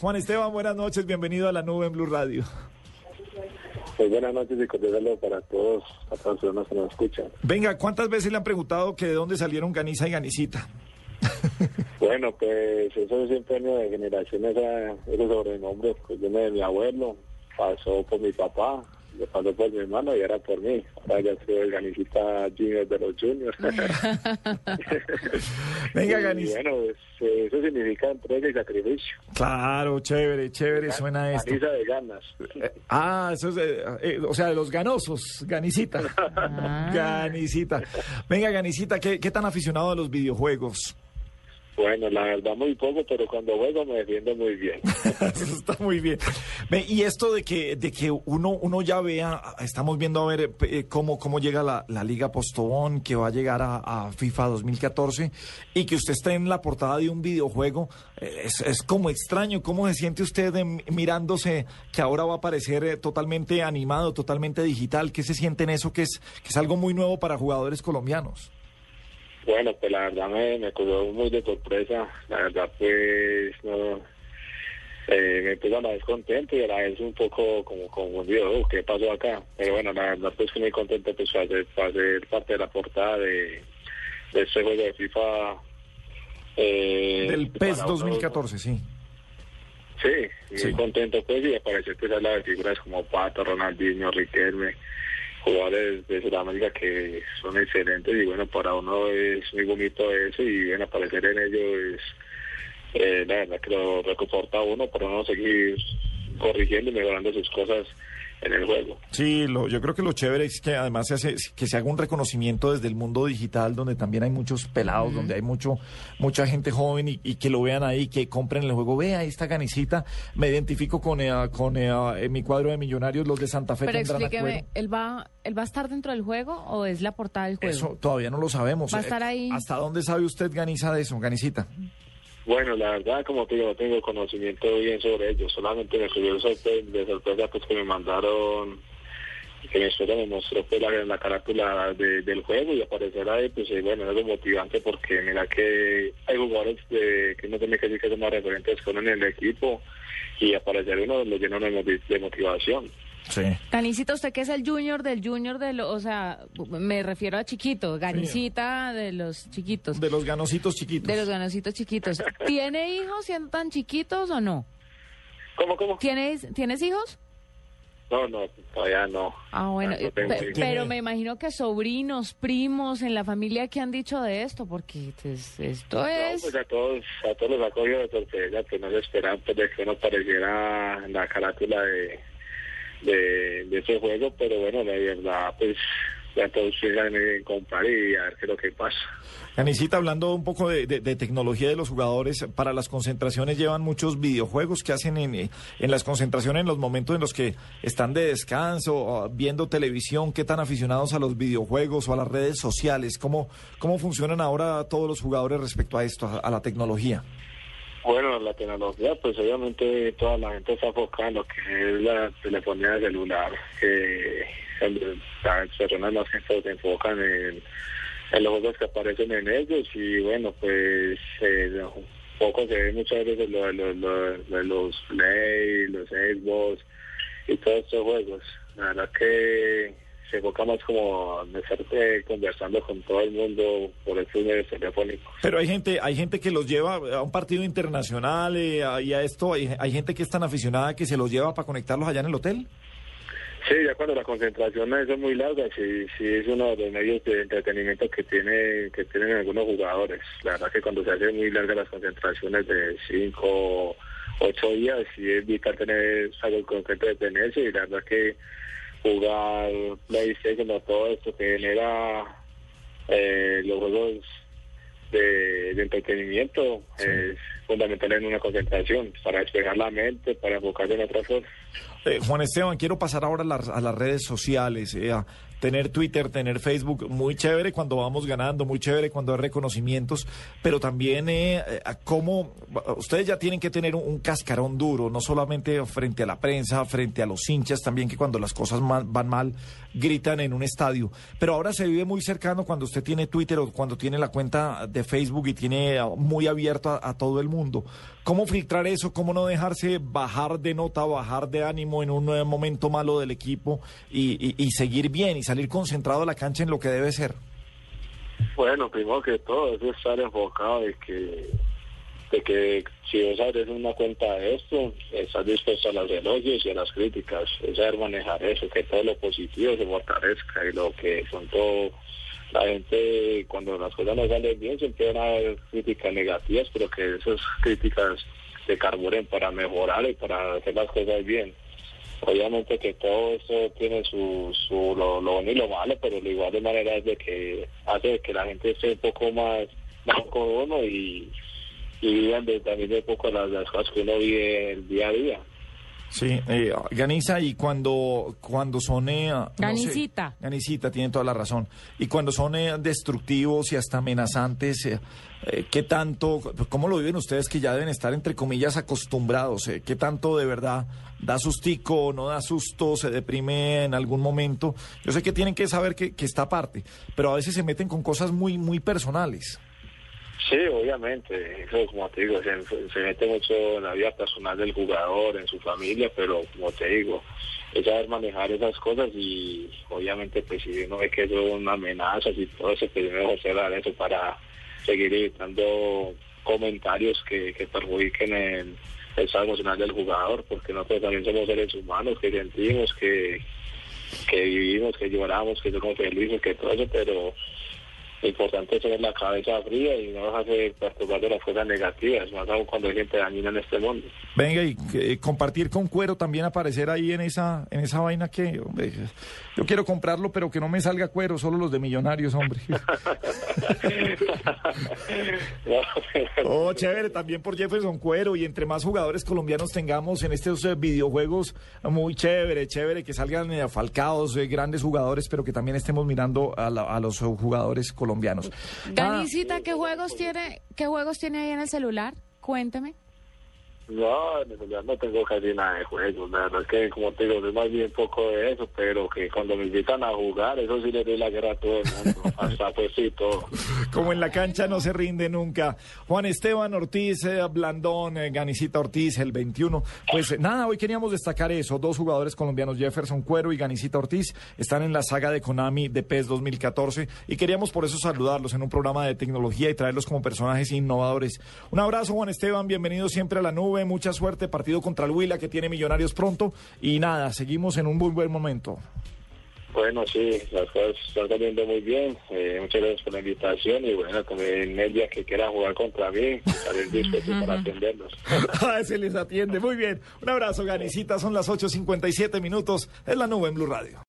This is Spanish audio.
Juan Esteban, buenas noches, bienvenido a la nube en Blue Radio. Pues buenas noches y cordial para todos, a todas las personas que nos escuchan. Venga, ¿cuántas veces le han preguntado que de dónde salieron Ganiza y Ganicita? bueno, pues eso siempre año de generaciones, ese sobrenombre, pues viene de mi abuelo, pasó por mi papá, le pasó por mi hermano y era por mí. Ahora ya soy el Ganicita Junior de los Juniors. Venga, Ganis. bueno, eh, eso significa entrega y sacrificio. Claro, chévere, chévere, suena esto. Ganiza de ganas. Ah, eso es, eh, eh, o sea, de los ganosos, Ganicita. Ah. Ganicita. Venga, Ganicita, ¿qué, ¿qué tan aficionado a los videojuegos? Bueno, la verdad muy poco, pero cuando juego me defiendo muy bien. Eso está muy bien. Y esto de que, de que uno, uno ya vea, estamos viendo a ver eh, cómo, cómo llega la, la Liga Postobón, que va a llegar a, a FIFA 2014, y que usted esté en la portada de un videojuego, eh, es, es como extraño. ¿Cómo se siente usted de- mirándose que ahora va a aparecer eh, totalmente animado, totalmente digital? ¿Qué se siente en eso que es, que es algo muy nuevo para jugadores colombianos? Bueno, pues la verdad me, me cogió muy de sorpresa. La verdad, pues, no, eh, me puse a la vez contento y a la vez un poco como confundido. "Uh, ¿Qué pasó acá? Pero bueno, la verdad, pues, que muy contento pues, para ser parte de la portada de, de este juego de FIFA. Eh, Del PES uno- 2014, sí. Sí, muy Sí. contento pues y apareció pues a las figuras como Pato, Ronaldinho, Riquelme, jugadores de Sudamérica que son excelentes y bueno, para uno es muy bonito eso y bueno, aparecer en ello es eh, la verdad que lo reconforta uno para uno seguir corrigiendo y mejorando sus cosas en el juego. Sí, lo, yo creo que lo chévere es que además se hace, que se haga un reconocimiento desde el mundo digital, donde también hay muchos pelados, donde hay mucho mucha gente joven y, y que lo vean ahí, que compren el juego. Vea, ahí está Ganicita, me identifico con, eh, con eh, en mi cuadro de millonarios, los de Santa Fe Pero tendrán explíqueme. ¿él va, ¿él va a estar dentro del juego o es la portada del juego? Eso todavía no lo sabemos. Va a Eh, estar ahí. ¿Hasta dónde sabe usted, Ganiza, de eso, Ganicita? Bueno, la verdad, como te digo, no tengo conocimiento bien sobre ello. Solamente me cogió de sorpresa, pues que me mandaron, que mi esposa me mostró pues, la, la carátula de- del juego y aparecer ahí, pues eh, bueno, es algo motivante porque mira que hay jugadores de, que no tiene que decir que son más referentes con en el equipo y aparecer uno lo llena de motivación. Sí. Ganicita, ¿usted qué es el junior del junior de lo, o sea, me refiero a chiquito, Ganicita de los chiquitos, De los ganositos chiquitos. de los ganocitos chiquitos. ¿Tiene hijos siendo tan chiquitos o no? ¿Cómo, cómo? ¿Tienes, ¿tienes hijos? No, no, todavía no. Ah, bueno, No pe- pero me imagino que sobrinos, primos en la familia que han dicho de esto, porque pues, esto No, es... pues a todos, a todos los ha cogido de sorpresa, que no se esperaban pues, de que uno apareciera en la carátula de, de, de ese juego, pero bueno, la verdad, pues piensan en comprar y a ver qué es lo que pasa. Ganicita, hablando un poco de, de- de tecnología de los jugadores, para las concentraciones llevan muchos videojuegos que hacen en, en las concentraciones, en los momentos en los que están de descanso, viendo televisión, qué tan aficionados a los videojuegos o a las redes sociales, cómo, cómo funcionan ahora todos los jugadores respecto a esto, a la tecnología. Bueno, la tecnología, pues obviamente toda la gente está enfocada en lo que es la telefonía celular, que las personas más todo se enfocan en, los juegos que aparecen en ellos y bueno, pues eh, poco se ve muchas veces lo los, lo de los Play, los Xbox y todos estos juegos. La verdad que se enfoca más como en estar eh, conversando con todo el mundo por estos medios telefónicos. Pero hay gente, hay gente que los lleva a un partido internacional eh, a- y a esto, hay, hay gente que es tan aficionada que se los lleva para conectarlos allá en el hotel. Sí, ya cuando la concentración es muy larga, sí, sí es uno de los medios de entretenimiento que tiene que tienen algunos jugadores. La verdad que cuando se hacen muy largas las concentraciones de cinco, ocho días, sí es vital tener algo concreto de tenerse y la verdad que jugar PlayStation o todo esto que genera eh, los juegos de, de entretenimiento es fundamental en una concentración para despejar la mente, para enfocarse en otras cosas. Eh, Juan Esteban, quiero pasar ahora a las, a las redes sociales, eh, a tener Twitter, tener Facebook, muy chévere cuando vamos ganando, muy chévere cuando hay reconocimientos, pero también eh, eh, a cómo ustedes ya tienen que tener un, cascarón duro, no solamente frente a la prensa, frente a los hinchas, también que cuando las cosas van mal gritan en un estadio, pero ahora se vive muy cercano cuando usted tiene Twitter o cuando tiene la cuenta de Facebook y tiene ah, muy abierto a, a todo el mundo. ¿Cómo filtrar eso? ¿Cómo no dejarse bajar de nota, bajar de ánimo en un eh, momento malo del equipo y, y seguir bien y salir concentrado a la cancha en lo que debe ser? Bueno, primero que todo es estar enfocado de que de que si vos abres una cuenta de esto, estás dispuesto a los elogios y a las críticas, es saber manejar eso, que todo lo positivo se fortalezca y lo que son todo, la gente cuando las cosas no salen bien siempre van a haber críticas negativas, pero que esas críticas se carburen para mejorar y para hacer las cosas bien. Obviamente que todo esto tiene su, su lo, lo bueno y lo malo, pero de igual de manera es de que hace que la gente esté un poco más, más con uno y y vivan de, también de poco las, las, cosas que uno vive el día a día. Sí, eh, Ganiza, y cuando, cuando son... Eh, Ganicita. Ganicita, tiene toda la razón. Y cuando son eh, destructivos y hasta amenazantes, eh, eh, ¿qué tanto, cómo lo viven ustedes que ya deben estar, entre comillas, acostumbrados? ¿Qué tanto de verdad da sustico, no da susto, se deprime en algún momento? Yo sé que tienen que saber que, que está aparte, pero a veces se meten con cosas muy, muy personales. Sí, obviamente, eso como te digo, se, mete mucho en la vida personal del jugador, en su familia, pero como te digo, es saber manejar esas cosas y obviamente pues si uno ve que eso es una amenaza y todo eso, pues mejor cerrar eso para seguir evitando comentarios que, que perjudiquen el, el estado emocional del jugador, porque nosotros también somos seres humanos que sentimos, que, que vivimos, que lloramos, que somos felices, que todo eso, pero lo importante es tener la cabeza fría y no dejarse perturbar de las cosas negativas, más aún cuando hay gente dañina en este mundo. Venga, y eh, compartir con cuero también aparecer ahí en esa en esa vaina que, hombre, yo quiero comprarlo, pero que no me salga cuero, solo los de millonarios, hombre. oh, chévere, también por Jefferson Cuero, y entre más jugadores colombianos tengamos en estos eh, videojuegos, muy chévere, chévere, que salgan eh, falcados, grandes jugadores, pero que también estemos mirando a, a los jugadores colombianos colombianos. Danicita, ¿qué juegos tiene, qué juegos tiene ahí en el celular? Cuénteme. No, en realidad no tengo casi nada de juegos, la verdad es que como te digo, es más bien poco de eso, pero que cuando me invitan a jugar, eso sí le doy la guerra a todo el mundo, hasta pues sí, todo. Como en la cancha no se rinde nunca. Juan Esteban Ortiz, eh, Blandón, eh, Ganicita Ortiz, el 21. Pues eh, nada, hoy queríamos destacar eso, dos jugadores colombianos, Jefferson Cuero y Ganicita Ortiz, están en la saga de Konami de PES 2014 y queríamos por eso saludarlos en un programa de tecnología y traerlos como personajes innovadores. Un abrazo Juan Esteban, bienvenido siempre a la nube mucha suerte, partido contra el Huila que tiene Millonarios pronto y nada, seguimos en un muy buen momento. Bueno, sí, las cosas están saliendo muy bien. Eh, muchas gracias por la invitación y bueno, también media que quiera jugar contra mí, estaré dispuesto para atenderlos. Se les atiende, muy bien. Un abrazo, Ganicita, son las 8.57 minutos, es la nube en Blue Radio.